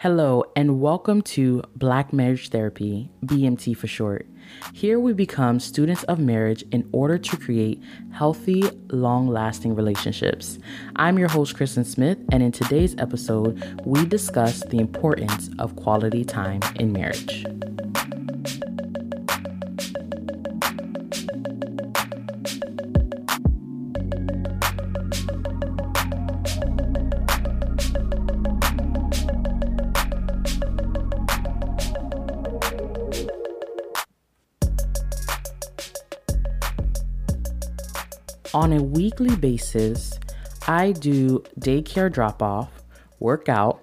Hello, and welcome to Black Marriage Therapy, BMT for short. Here we become students of marriage in order to create healthy, long lasting relationships. I'm your host, Kristen Smith, and in today's episode, we discuss the importance of quality time in marriage. On a weekly basis, I do daycare drop off, work out,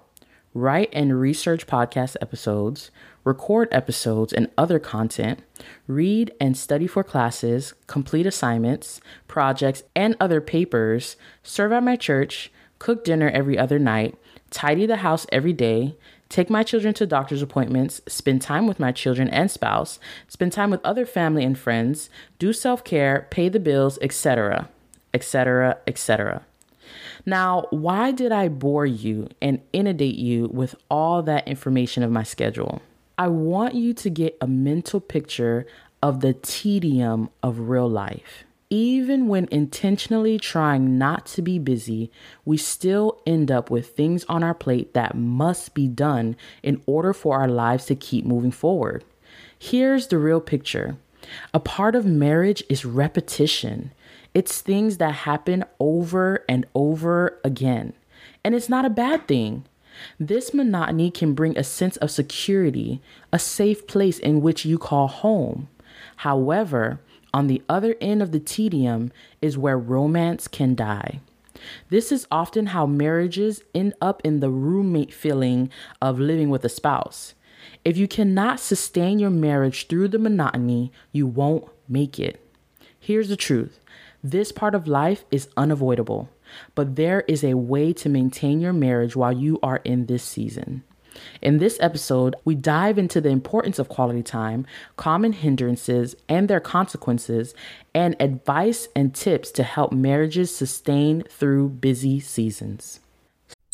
write and research podcast episodes, record episodes and other content, read and study for classes, complete assignments, projects, and other papers, serve at my church, cook dinner every other night, tidy the house every day, take my children to doctor's appointments, spend time with my children and spouse, spend time with other family and friends, do self care, pay the bills, etc., etc., etc. Now, why did I bore you and inundate you with all that information of my schedule? I want you to get a mental picture of the tedium of real life. Even when intentionally trying not to be busy, we still end up with things on our plate that must be done in order for our lives to keep moving forward. Here's the real picture a part of marriage is repetition, it's things that happen over and over again. And it's not a bad thing. This monotony can bring a sense of security, a safe place in which you call home. However, on the other end of the tedium is where romance can die. This is often how marriages end up in the roommate feeling of living with a spouse. If you cannot sustain your marriage through the monotony, you won't make it. Here's the truth this part of life is unavoidable, but there is a way to maintain your marriage while you are in this season. In this episode, we dive into the importance of quality time, common hindrances and their consequences, and advice and tips to help marriages sustain through busy seasons.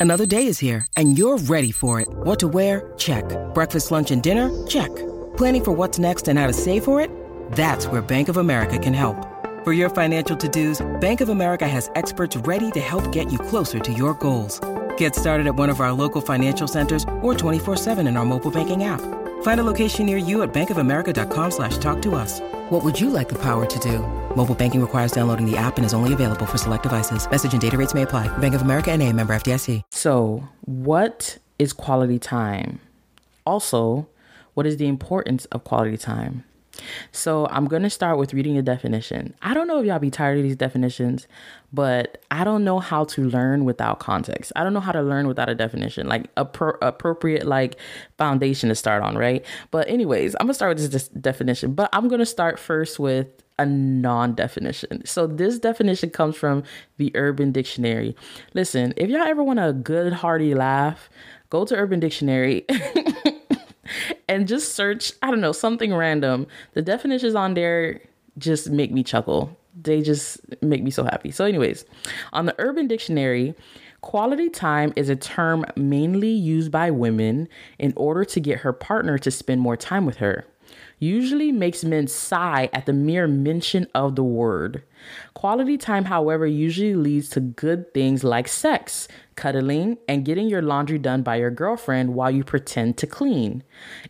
Another day is here, and you're ready for it. What to wear? Check. Breakfast, lunch, and dinner? Check. Planning for what's next and how to save for it? That's where Bank of America can help. For your financial to-dos, Bank of America has experts ready to help get you closer to your goals. Get started at one of our local financial centers or 24-7 in our mobile banking app. Find a location near you at bankofamerica.com slash talk to us. What would you like the power to do? Mobile banking requires downloading the app and is only available for select devices. Message and data rates may apply. Bank of America and a member FDIC. So what is quality time? Also, what is the importance of quality time? So I'm going to start with reading a definition. I don't know if y'all be tired of these definitions, but I don't know how to learn without context. I don't know how to learn without a definition, like a pro- appropriate like foundation to start on, right? But anyways, I'm going to start with this definition, but I'm going to start first with a non definition. So, this definition comes from the Urban Dictionary. Listen, if y'all ever want a good, hearty laugh, go to Urban Dictionary and just search, I don't know, something random. The definitions on there just make me chuckle. They just make me so happy. So, anyways, on the Urban Dictionary, quality time is a term mainly used by women in order to get her partner to spend more time with her usually makes men sigh at the mere mention of the word. Quality time, however, usually leads to good things like sex, cuddling, and getting your laundry done by your girlfriend while you pretend to clean.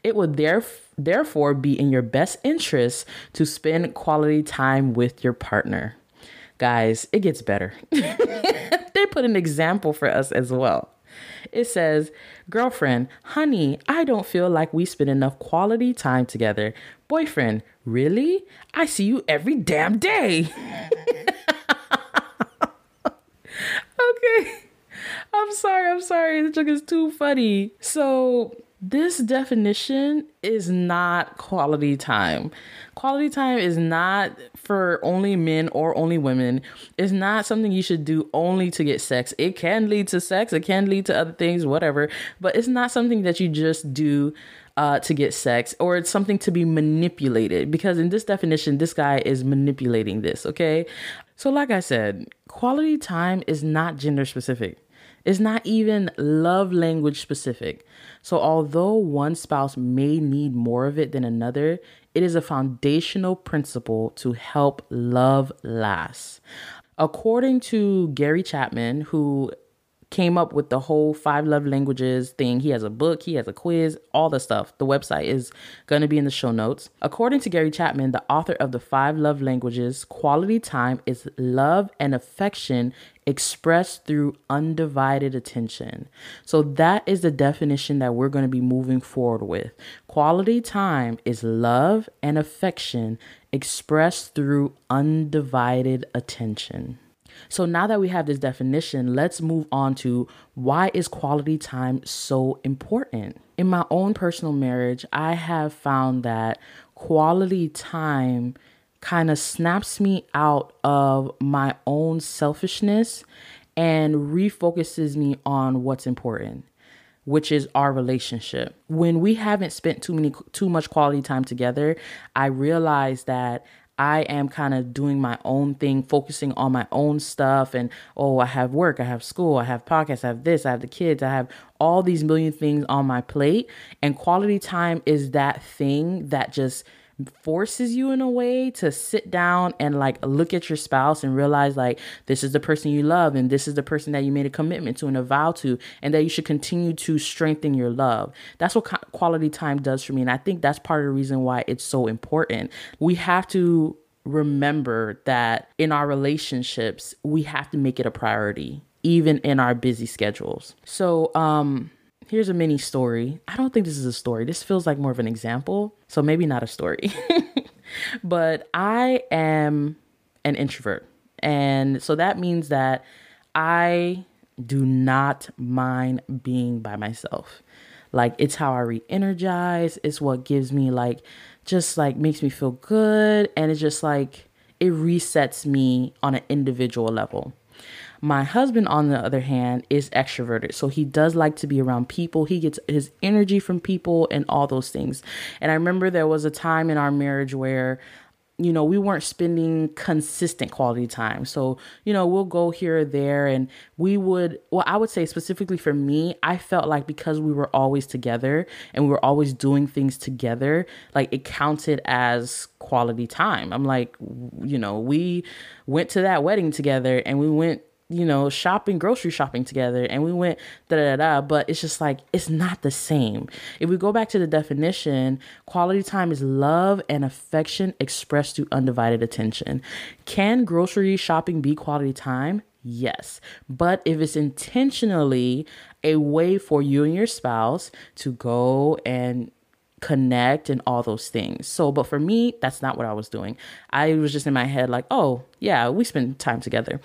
It would therefore therefore be in your best interest to spend quality time with your partner. Guys, it gets better. they put an example for us as well. It says, Girlfriend, honey, I don't feel like we spend enough quality time together. Boyfriend, really? I see you every damn day. okay. I'm sorry, I'm sorry. The joke is too funny. So, this definition is not quality time. Quality time is not for only men or only women. It's not something you should do only to get sex. It can lead to sex, it can lead to other things, whatever, but it's not something that you just do uh, to get sex or it's something to be manipulated because in this definition, this guy is manipulating this, okay? So, like I said, quality time is not gender specific. It's not even love language specific. So, although one spouse may need more of it than another, it is a foundational principle to help love last. According to Gary Chapman, who came up with the whole five love languages thing. He has a book, he has a quiz, all the stuff. The website is going to be in the show notes. According to Gary Chapman, the author of the five love languages, quality time is love and affection expressed through undivided attention. So that is the definition that we're going to be moving forward with. Quality time is love and affection expressed through undivided attention. So now that we have this definition, let's move on to why is quality time so important? In my own personal marriage, I have found that quality time kind of snaps me out of my own selfishness and refocuses me on what's important which is our relationship. When we haven't spent too many too much quality time together, I realize that I am kind of doing my own thing, focusing on my own stuff. And oh, I have work, I have school, I have podcasts, I have this, I have the kids, I have all these million things on my plate. And quality time is that thing that just forces you in a way to sit down and like look at your spouse and realize like this is the person you love and this is the person that you made a commitment to and a vow to and that you should continue to strengthen your love. That's what quality time does for me and i think that's part of the reason why it's so important. We have to remember that in our relationships we have to make it a priority even in our busy schedules. So um here's a mini story. I don't think this is a story. This feels like more of an example. So maybe not a story. but I am an introvert. And so that means that I do not mind being by myself. Like it's how I re-energize. It's what gives me like just like makes me feel good and it's just like it resets me on an individual level. My husband, on the other hand, is extroverted. So he does like to be around people. He gets his energy from people and all those things. And I remember there was a time in our marriage where you know, we weren't spending consistent quality time. So, you know, we'll go here or there and we would, well, I would say specifically for me, I felt like because we were always together and we were always doing things together, like it counted as quality time. I'm like, you know, we went to that wedding together and we went you know, shopping, grocery shopping together, and we went da da da. But it's just like it's not the same. If we go back to the definition, quality time is love and affection expressed through undivided attention. Can grocery shopping be quality time? Yes. But if it's intentionally a way for you and your spouse to go and connect and all those things. So, but for me, that's not what I was doing. I was just in my head like, oh, yeah, we spend time together.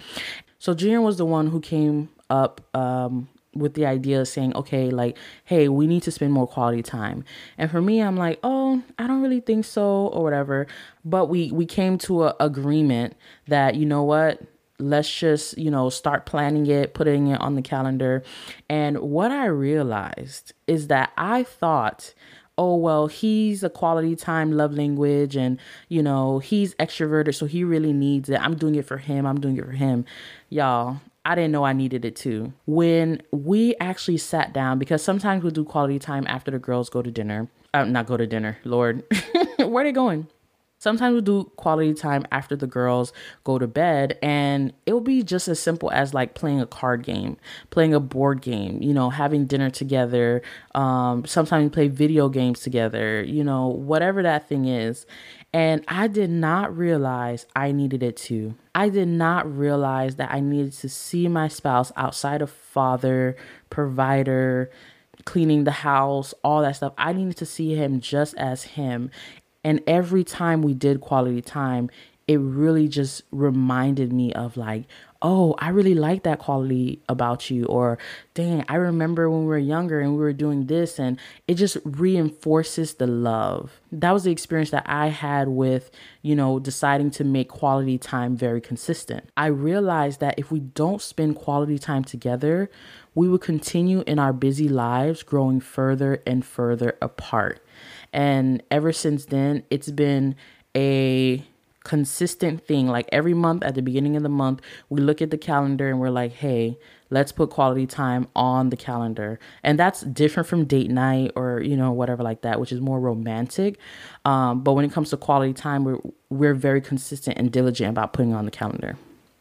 So Junior was the one who came up um, with the idea of saying, okay, like, hey, we need to spend more quality time. And for me, I'm like, oh, I don't really think so, or whatever. But we we came to a agreement that you know what, let's just you know start planning it, putting it on the calendar. And what I realized is that I thought oh well he's a quality time love language and you know he's extroverted so he really needs it i'm doing it for him i'm doing it for him y'all I didn't know I needed it too. When we actually sat down, because sometimes we'll do quality time after the girls go to dinner. Uh, not go to dinner, Lord. Where they going? Sometimes we'll do quality time after the girls go to bed, and it'll be just as simple as like playing a card game, playing a board game, you know, having dinner together. Um, sometimes we play video games together, you know, whatever that thing is. And I did not realize I needed it too. I did not realize that I needed to see my spouse outside of father, provider, cleaning the house, all that stuff. I needed to see him just as him. And every time we did quality time, it really just reminded me of like, oh, I really like that quality about you. Or, dang, I remember when we were younger and we were doing this, and it just reinforces the love. That was the experience that I had with, you know, deciding to make quality time very consistent. I realized that if we don't spend quality time together, we will continue in our busy lives growing further and further apart. And ever since then, it's been a consistent thing. Like every month at the beginning of the month, we look at the calendar and we're like, hey, let's put quality time on the calendar. And that's different from date night or, you know, whatever like that, which is more romantic. Um, but when it comes to quality time, we're, we're very consistent and diligent about putting on the calendar.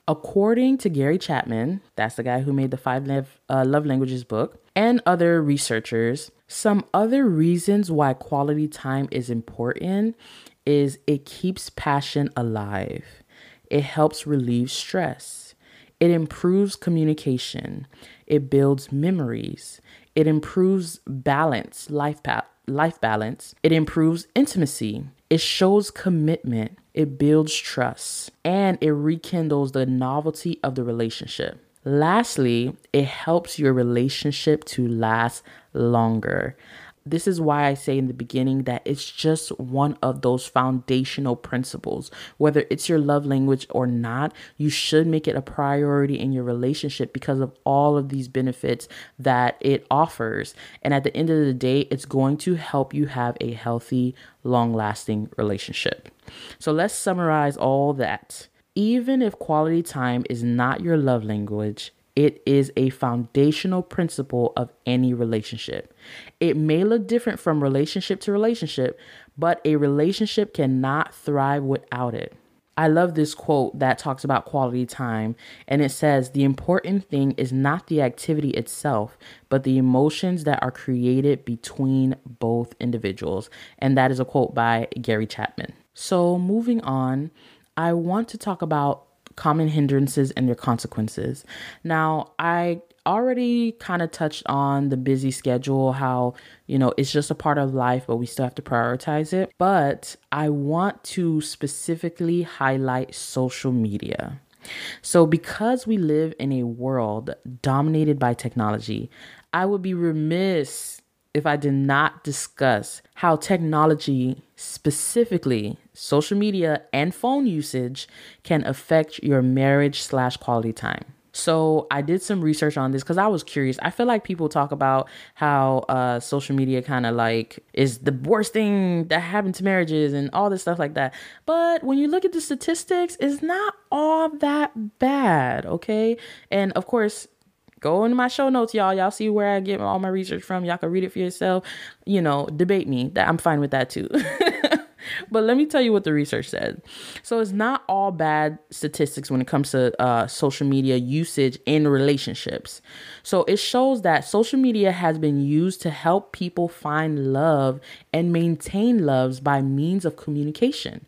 According to Gary Chapman, that's the guy who made the Five Love, uh, Love Languages book, and other researchers, some other reasons why quality time is important is it keeps passion alive. It helps relieve stress. It improves communication. It builds memories. It improves balance, life, life balance. It improves intimacy. It shows commitment. It builds trust. And it rekindles the novelty of the relationship. Lastly, it helps your relationship to last longer. This is why I say in the beginning that it's just one of those foundational principles. Whether it's your love language or not, you should make it a priority in your relationship because of all of these benefits that it offers. And at the end of the day, it's going to help you have a healthy, long lasting relationship. So let's summarize all that. Even if quality time is not your love language, it is a foundational principle of any relationship. It may look different from relationship to relationship, but a relationship cannot thrive without it. I love this quote that talks about quality time, and it says, The important thing is not the activity itself, but the emotions that are created between both individuals. And that is a quote by Gary Chapman. So, moving on, I want to talk about common hindrances and their consequences. Now, I already kind of touched on the busy schedule, how, you know, it's just a part of life, but we still have to prioritize it. But I want to specifically highlight social media. So, because we live in a world dominated by technology, I would be remiss if I did not discuss how technology, specifically social media and phone usage, can affect your marriage slash quality time. So I did some research on this because I was curious. I feel like people talk about how uh, social media kind of like is the worst thing that happened to marriages and all this stuff like that. But when you look at the statistics, it's not all that bad, okay? And of course, Go into my show notes, y'all. Y'all see where I get all my research from. Y'all can read it for yourself. You know, debate me. That I'm fine with that too. but let me tell you what the research said. So it's not all bad statistics when it comes to uh, social media usage in relationships. So it shows that social media has been used to help people find love and maintain loves by means of communication.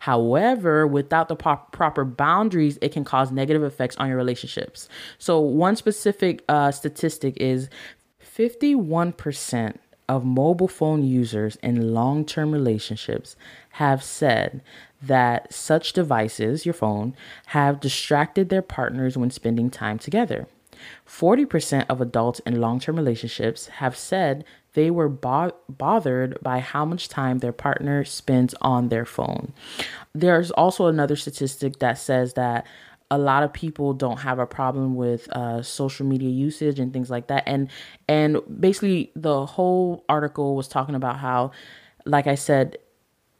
However, without the proper boundaries, it can cause negative effects on your relationships. So, one specific uh, statistic is 51% of mobile phone users in long term relationships have said that such devices, your phone, have distracted their partners when spending time together. 40% of adults in long term relationships have said they were bo- bothered by how much time their partner spends on their phone. There's also another statistic that says that a lot of people don't have a problem with uh, social media usage and things like that and and basically the whole article was talking about how like i said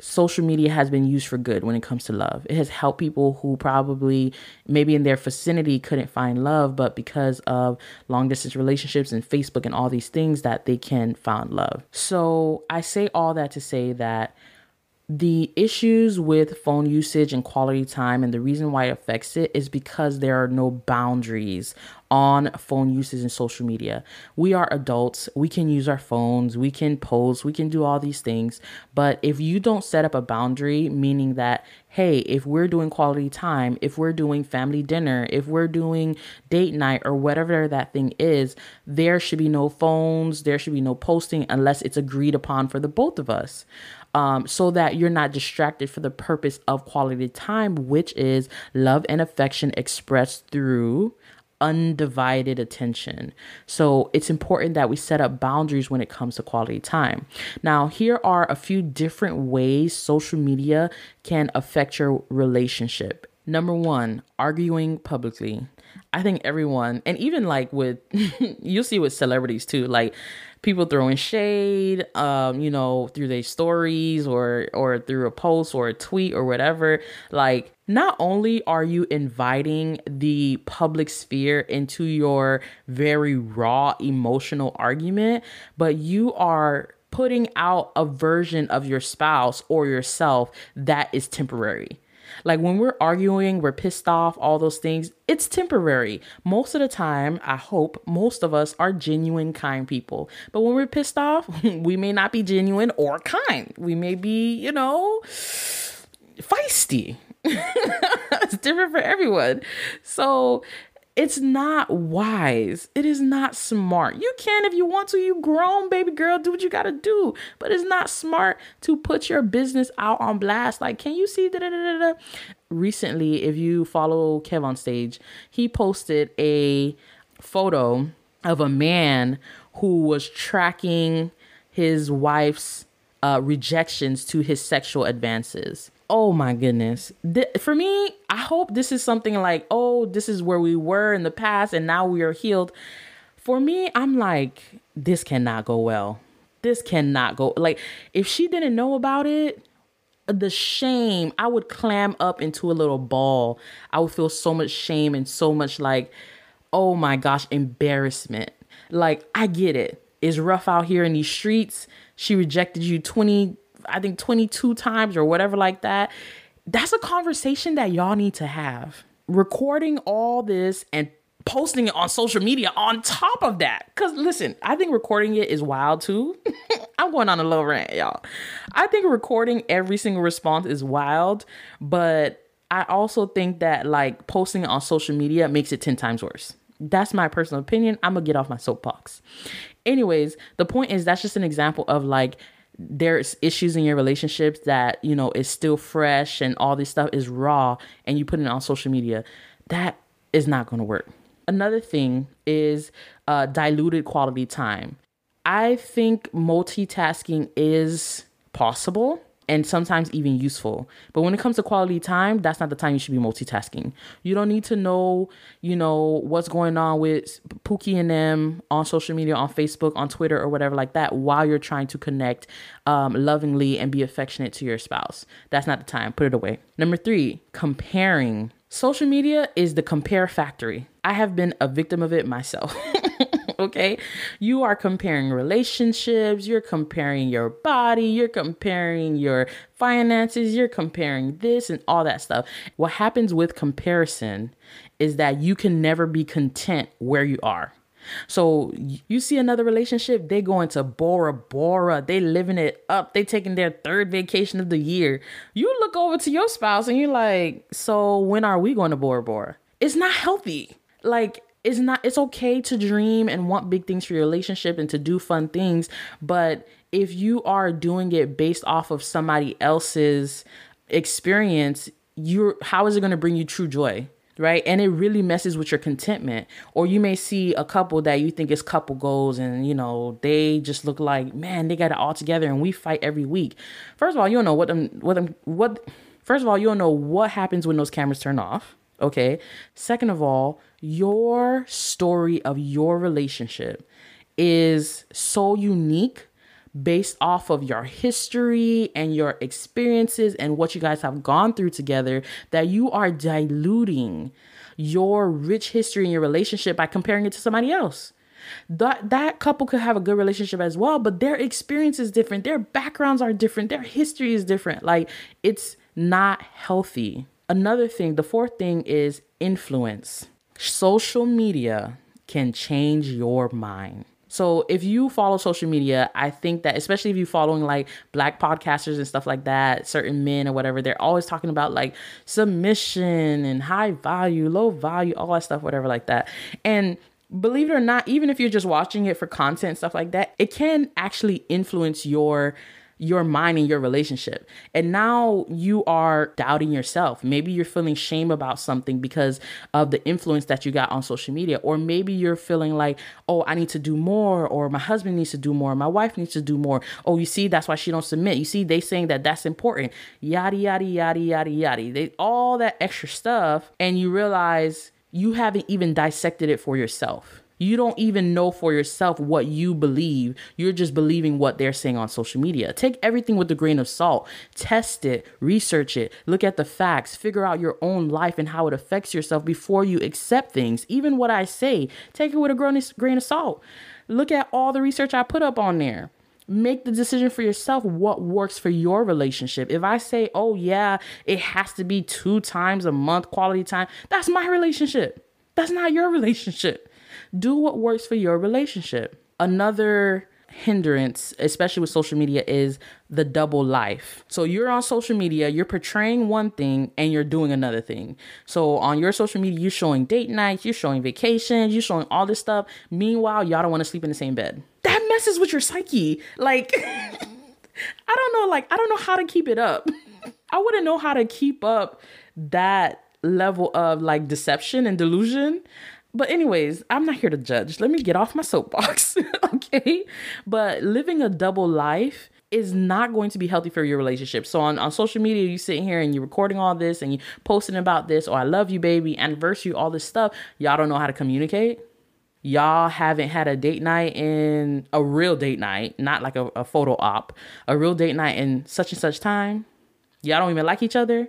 social media has been used for good when it comes to love. It has helped people who probably maybe in their vicinity couldn't find love, but because of long distance relationships and Facebook and all these things that they can find love. So I say all that to say that the issues with phone usage and quality time and the reason why it affects it is because there are no boundaries on phone usage and social media. We are adults. We can use our phones. We can post. We can do all these things. But if you don't set up a boundary, meaning that, hey, if we're doing quality time, if we're doing family dinner, if we're doing date night or whatever that thing is, there should be no phones. There should be no posting unless it's agreed upon for the both of us um, so that you're not distracted for the purpose of quality time, which is love and affection expressed through undivided attention. So it's important that we set up boundaries when it comes to quality time. Now, here are a few different ways social media can affect your relationship. Number one, arguing publicly. I think everyone, and even like with, you'll see with celebrities too, like people throwing shade, um, you know, through their stories or or through a post or a tweet or whatever. Like, not only are you inviting the public sphere into your very raw emotional argument, but you are putting out a version of your spouse or yourself that is temporary. Like when we're arguing, we're pissed off, all those things, it's temporary. Most of the time, I hope most of us are genuine, kind people. But when we're pissed off, we may not be genuine or kind. We may be, you know, feisty. it's different for everyone. So it's not wise. It is not smart. You can if you want to. You grown, baby girl. Do what you gotta do. But it's not smart to put your business out on blast. Like, can you see? Da-da-da-da-da? Recently, if you follow Kevonstage, he posted a photo of a man who was tracking his wife's uh, rejections to his sexual advances oh my goodness. Th- for me, I hope this is something like, oh, this is where we were in the past and now we are healed. For me, I'm like, this cannot go well. This cannot go. Like, if she didn't know about it, the shame, I would clam up into a little ball. I would feel so much shame and so much like, oh my gosh, embarrassment. Like, I get it. It's rough out here in these streets. She rejected you 20 I think 22 times or whatever like that. That's a conversation that y'all need to have. Recording all this and posting it on social media on top of that. Cause listen, I think recording it is wild too. I'm going on a little rant, y'all. I think recording every single response is wild, but I also think that like posting it on social media makes it 10 times worse. That's my personal opinion. I'm gonna get off my soapbox. Anyways, the point is that's just an example of like there's issues in your relationships that you know is still fresh and all this stuff is raw and you put it on social media that is not going to work. Another thing is uh, diluted quality time. I think multitasking is possible and sometimes even useful. But when it comes to quality time, that's not the time you should be multitasking. You don't need to know, you know, what's going on with Pookie and them on social media, on Facebook, on Twitter, or whatever like that while you're trying to connect um, lovingly and be affectionate to your spouse. That's not the time. Put it away. Number three, comparing. Social media is the compare factory. I have been a victim of it myself. okay? You are comparing relationships, you're comparing your body, you're comparing your finances, you're comparing this and all that stuff. What happens with comparison is that you can never be content where you are. So you see another relationship, they going to Bora Bora, they living it up, they taking their third vacation of the year. You look over to your spouse and you're like, so when are we going to Bora Bora? It's not healthy. Like it's not it's okay to dream and want big things for your relationship and to do fun things but if you are doing it based off of somebody else's experience you're how is it going to bring you true joy right? And it really messes with your contentment. Or you may see a couple that you think is couple goals and you know they just look like man they got it all together and we fight every week. First of all you don't know what them what them what first of all you don't know what happens when those cameras turn off okay second of all your story of your relationship is so unique based off of your history and your experiences and what you guys have gone through together that you are diluting your rich history in your relationship by comparing it to somebody else. That that couple could have a good relationship as well, but their experience is different. Their backgrounds are different. Their history is different. Like it's not healthy. Another thing, the fourth thing is influence social media can change your mind. So if you follow social media, I think that especially if you're following like black podcasters and stuff like that, certain men or whatever, they're always talking about like submission and high value, low value, all that stuff, whatever like that. And believe it or not, even if you're just watching it for content, and stuff like that, it can actually influence your your mind and your relationship. And now you are doubting yourself. Maybe you're feeling shame about something because of the influence that you got on social media. Or maybe you're feeling like, oh, I need to do more, or my husband needs to do more, my wife needs to do more. Oh, you see, that's why she don't submit. You see, they saying that that's important. Yada, yada, yada, yada, yada. They all that extra stuff. And you realize you haven't even dissected it for yourself You don't even know for yourself what you believe. You're just believing what they're saying on social media. Take everything with a grain of salt. Test it, research it, look at the facts, figure out your own life and how it affects yourself before you accept things. Even what I say, take it with a grain of salt. Look at all the research I put up on there make the decision for yourself what works for your relationship. If I say, oh, yeah, it has to be two times a month quality time, that's my relationship. That's not your relationship. Do what works for your relationship. Another hindrance, especially with social media, is the double life. So you're on social media, you're portraying one thing and you're doing another thing. So on your social media, you're showing date nights, you're showing vacations, you're showing all this stuff. Meanwhile, y'all don't want to sleep in the same bed. That messes with your psyche. Like, I don't know, like, I don't know how to keep it up. I wouldn't know how to keep up that level of like deception and delusion. But, anyways, I'm not here to judge. Let me get off my soapbox. okay. But living a double life is not going to be healthy for your relationship. So on, on social media, you sitting here and you're recording all this and you posting about this, or oh, I love you, baby, anniversary, all this stuff. Y'all don't know how to communicate. Y'all haven't had a date night in a real date night, not like a, a photo op, a real date night in such and such time. Y'all don't even like each other.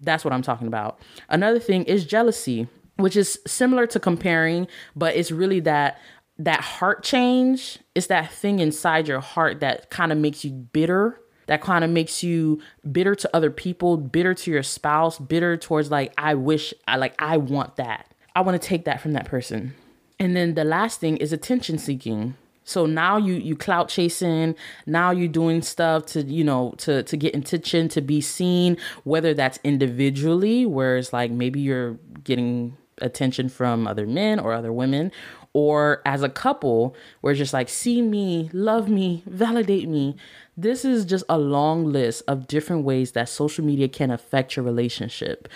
That's what I'm talking about. Another thing is jealousy which is similar to comparing, but it's really that that heart change. It's that thing inside your heart that kind of makes you bitter. That kind of makes you bitter to other people, bitter to your spouse, bitter towards like I wish I like I want that. I want to take that from that person. And then the last thing is attention seeking. So now you you clout chasing, now you're doing stuff to, you know, to to get attention, to be seen, whether that's individually, where it's like maybe you're getting attention from other men or other women or as a couple where it's just like see me love me validate me. This is just a long list of different ways that social media can affect your relationship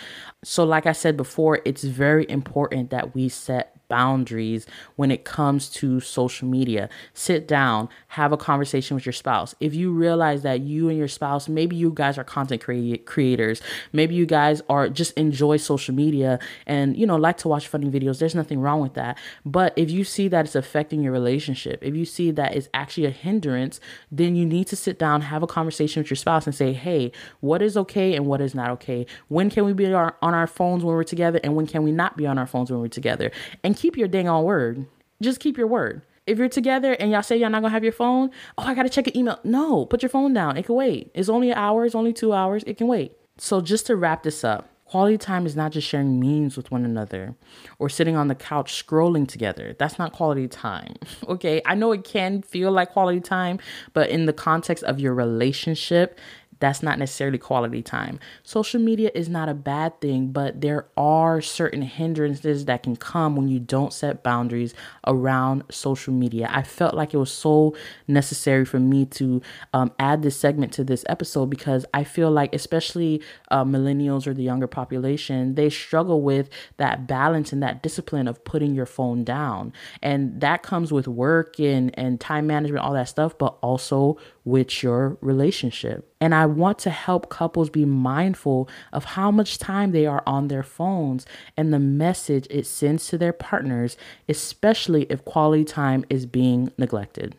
so like i said before it's very important that we set boundaries when it comes to social media. Sit down, have a conversation with your spouse. If you realize that you and your spouse, maybe you guys are content cre- creators, maybe you guys are just enjoy social media and you know like to watch funny videos, there's nothing wrong with that. But if you see that it's affecting your relationship, if you see that it's actually a hindrance, then you need to sit down, have a conversation with your spouse and say, "Hey, what is okay and what is not okay? When can we be on our phones when we're together and when can we not be on our phones when we're together?" And keep your dang on word. Just keep your word. If you're together and y'all say y'all not gonna have your phone, oh, I gotta check an email. No, put your phone down. It can wait. It's only an hour, it's only two hours. It can wait. So, just to wrap this up, quality time is not just sharing memes with one another or sitting on the couch scrolling together. That's not quality time. Okay. I know it can feel like quality time, but in the context of your relationship, that's not necessarily quality time. Social media is not a bad thing, but there are certain hindrances that can come when you don't set boundaries around social media. I felt like it was so necessary for me to um, add this segment to this episode because I feel like, especially uh, millennials or the younger population, they struggle with that balance and that discipline of putting your phone down. And that comes with work and, and time management, all that stuff, but also with your relationship. And I want to help couples be mindful of how much time they are on their phones and the message it sends to their partners, especially if quality time is being neglected.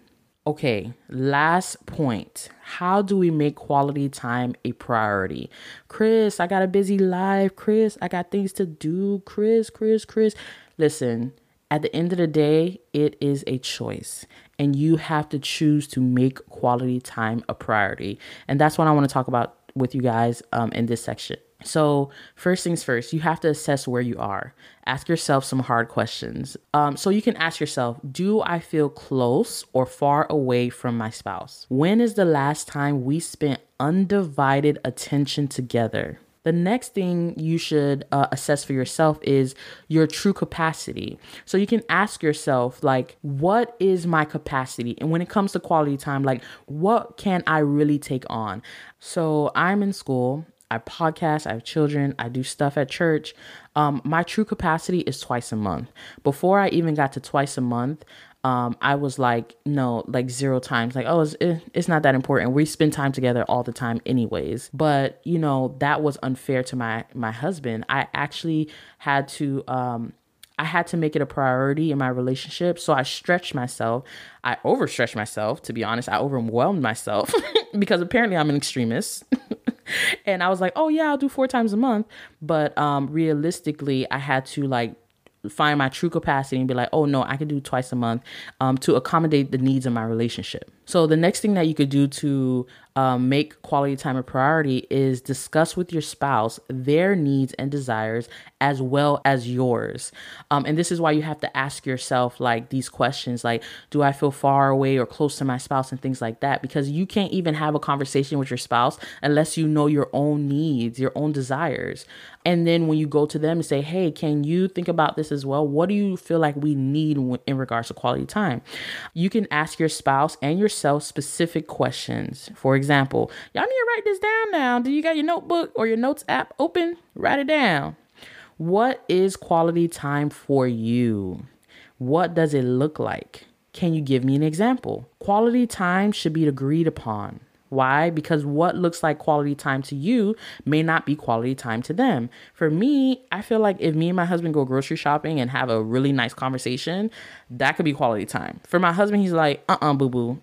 Okay, last point. How do we make quality time a priority? Chris, I got a busy life. Chris, I got things to do. Chris, Chris, Chris. Listen, at the end of the day, it is a choice, and you have to choose to make quality time a priority. And that's what I want to talk about with you guys um, in this section. So, first things first, you have to assess where you are. Ask yourself some hard questions. Um, so, you can ask yourself Do I feel close or far away from my spouse? When is the last time we spent undivided attention together? The next thing you should uh, assess for yourself is your true capacity. So you can ask yourself, like, what is my capacity? And when it comes to quality time, like, what can I really take on? So I'm in school. I podcast, I have children, I do stuff at church. Um, my true capacity is twice a month. Before I even got to twice a month, um, I was like, no, like zero times, like, oh, it's, it's not that important. We spend time together all the time, anyways. But you know, that was unfair to my my husband. I actually had to um, I had to make it a priority in my relationship. So I stretched myself. I overstretched myself, to be honest. I overwhelmed myself because apparently I'm an extremist. and I was like, oh, yeah, I'll do four times a month. But um, realistically, I had to like find my true capacity and be like, oh no, I can do twice a month um, to accommodate the needs of my relationship. So the next thing that you could do to um, make quality time a priority is discuss with your spouse their needs and desires as well as yours. Um, and this is why you have to ask yourself like these questions like, do I feel far away or close to my spouse and things like that? Because you can't even have a conversation with your spouse unless you know your own needs, your own desires. And then when you go to them and say, hey, can you think about this as well? What do you feel like we need in regards to quality time? You can ask your spouse and yourself specific questions. For example, example, y'all need to write this down now. Do you got your notebook or your notes app open? Write it down. What is quality time for you? What does it look like? Can you give me an example? Quality time should be agreed upon. Why? Because what looks like quality time to you may not be quality time to them. For me, I feel like if me and my husband go grocery shopping and have a really nice conversation, that could be quality time. For my husband, he's like, uh uh-uh, uh boo boo.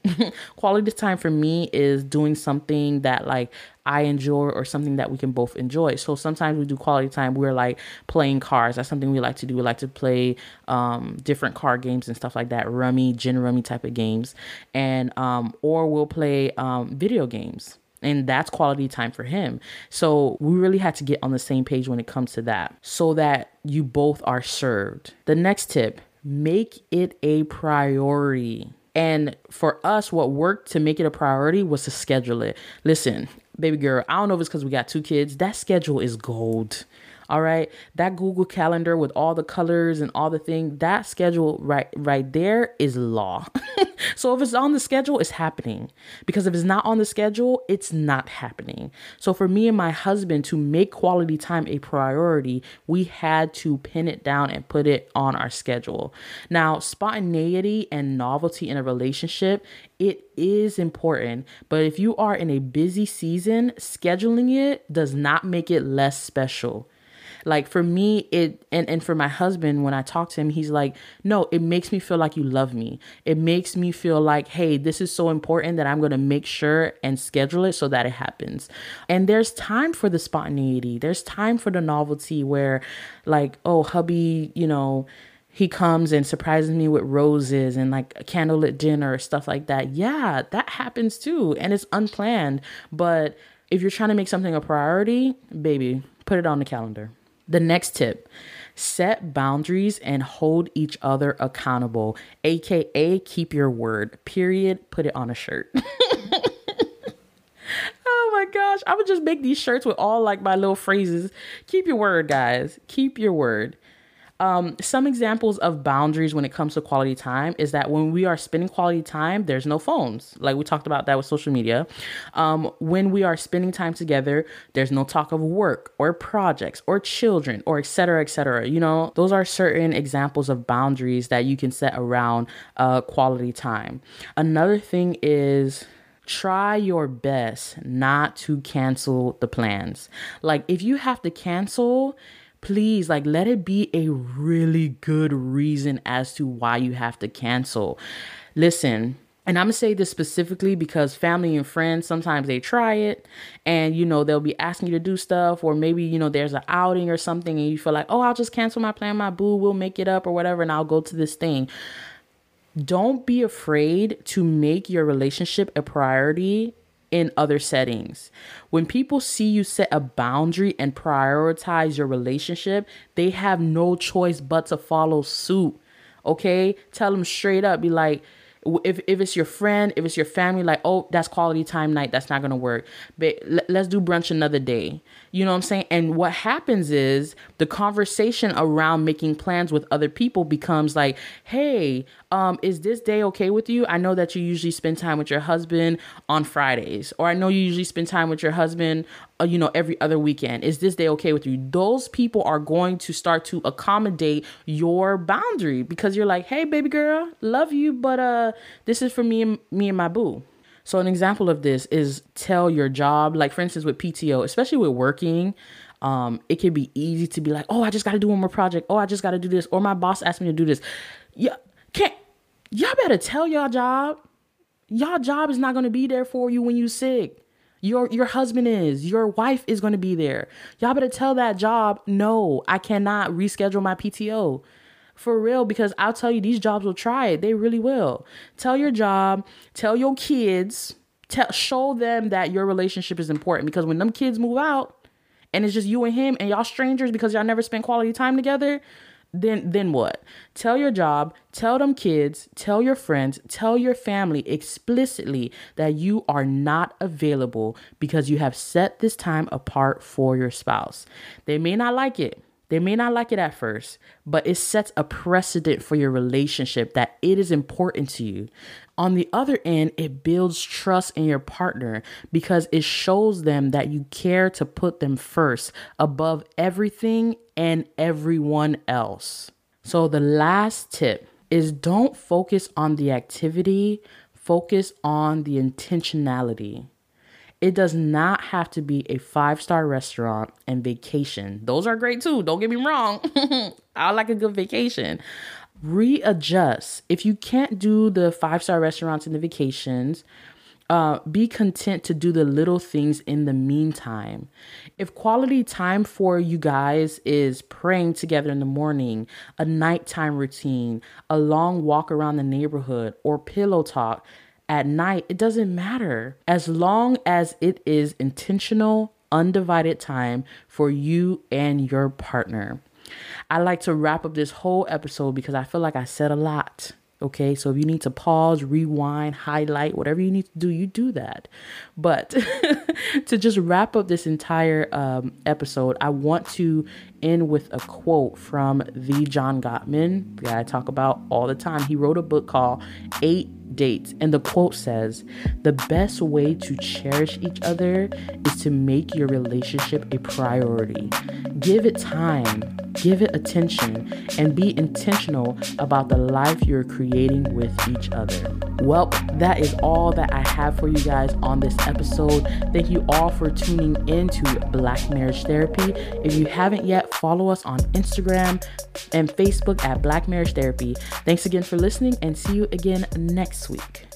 quality time for me is doing something that like I enjoy or something that we can both enjoy. So sometimes we do quality time. We're like playing cards. That's something we like to do. We like to play um, different card games and stuff like that, rummy, gin rummy type of games, and um, or we'll play um, video games. And that's quality time for him. So we really had to get on the same page when it comes to that so that you both are served. The next tip make it a priority. And for us, what worked to make it a priority was to schedule it. Listen, baby girl, I don't know if it's because we got two kids. That schedule is gold. All right. That Google Calendar with all the colors and all the thing, that schedule right right there is law. so if it's on the schedule, it's happening. Because if it's not on the schedule, it's not happening. So for me and my husband to make quality time a priority, we had to pin it down and put it on our schedule. Now, spontaneity and novelty in a relationship, it is important, but if you are in a busy season, scheduling it does not make it less special. Like for me, it and and for my husband, when I talk to him, he's like, no, it makes me feel like you love me. It makes me feel like, hey, this is so important that I'm gonna make sure and schedule it so that it happens. And there's time for the spontaneity. There's time for the novelty where, like, oh, hubby, you know he comes and surprises me with roses and like a candlelit dinner stuff like that. Yeah, that happens too. And it's unplanned. But if you're trying to make something a priority, baby, put it on the calendar. The next tip set boundaries and hold each other accountable, aka keep your word. Period. Put it on a shirt. oh my gosh, I would just make these shirts with all like my little phrases. Keep your word, guys. Keep your word. Um, some examples of boundaries when it comes to quality time is that when we are spending quality time, there's no phones. Like we talked about that with social media. Um, when we are spending time together, there's no talk of work or projects or children or etc. etc. You know, those are certain examples of boundaries that you can set around uh, quality time. Another thing is try your best not to cancel the plans. Like if you have to cancel, please like let it be a really good reason as to why you have to cancel listen and I'm gonna say this specifically because family and friends sometimes they try it and you know they'll be asking you to do stuff, or maybe you know there's an outing or something and you feel like, oh, I'll just cancel my plan, my boo, we'll make it up or whatever, and I'll go to this thing. Don't be afraid to make your relationship a priority in other settings. When people see you set a boundary and prioritize your relationship, they have no choice but to follow suit. Okay? Tell them straight up, be like, if, if it's your friend, if it's your family, like, oh, that's quality time night, that's not gonna work. But let's do brunch another day. You know what I'm saying? And what happens is the conversation around making plans with other people becomes like, hey, um, is this day okay with you? I know that you usually spend time with your husband on Fridays, or I know you usually spend time with your husband, uh, you know, every other weekend. Is this day okay with you? Those people are going to start to accommodate your boundary because you're like, hey, baby girl, love you, but uh, this is for me and me and my boo. So an example of this is tell your job, like for instance with PTO, especially with working, Um, it can be easy to be like, oh, I just got to do one more project. Oh, I just got to do this. Or my boss asked me to do this. Yeah, can't. Y'all better tell y'all job. Y'all job is not gonna be there for you when you sick. Your your husband is, your wife is gonna be there. Y'all better tell that job, no, I cannot reschedule my PTO. For real, because I'll tell you, these jobs will try it. They really will. Tell your job, tell your kids, tell show them that your relationship is important. Because when them kids move out and it's just you and him and y'all strangers because y'all never spent quality time together, then then what? Tell your job, tell them kids, tell your friends, tell your family explicitly that you are not available because you have set this time apart for your spouse. They may not like it. They may not like it at first, but it sets a precedent for your relationship that it is important to you. On the other end, it builds trust in your partner because it shows them that you care to put them first above everything and everyone else. So, the last tip is don't focus on the activity, focus on the intentionality. It does not have to be a five star restaurant and vacation. Those are great too. Don't get me wrong. I like a good vacation. Readjust. If you can't do the five star restaurants and the vacations, uh, be content to do the little things in the meantime. If quality time for you guys is praying together in the morning, a nighttime routine, a long walk around the neighborhood, or pillow talk, at night, it doesn't matter. As long as it is intentional, undivided time for you and your partner. I like to wrap up this whole episode because I feel like I said a lot. Okay, so if you need to pause, rewind, highlight, whatever you need to do, you do that. But to just wrap up this entire um, episode, I want to end with a quote from the John Gottman, the guy I talk about all the time. He wrote a book called Eight dates. And the quote says, The best way to cherish each other is to make your relationship a priority. Give it time, give it attention, and be intentional about the life you're creating with each other. Well, that is all that I have for you guys on this episode. Thank you all for tuning in to Black Marriage Therapy. If you haven't yet, follow us on Instagram and Facebook at Black Marriage Therapy. Thanks again for listening and see you again next week.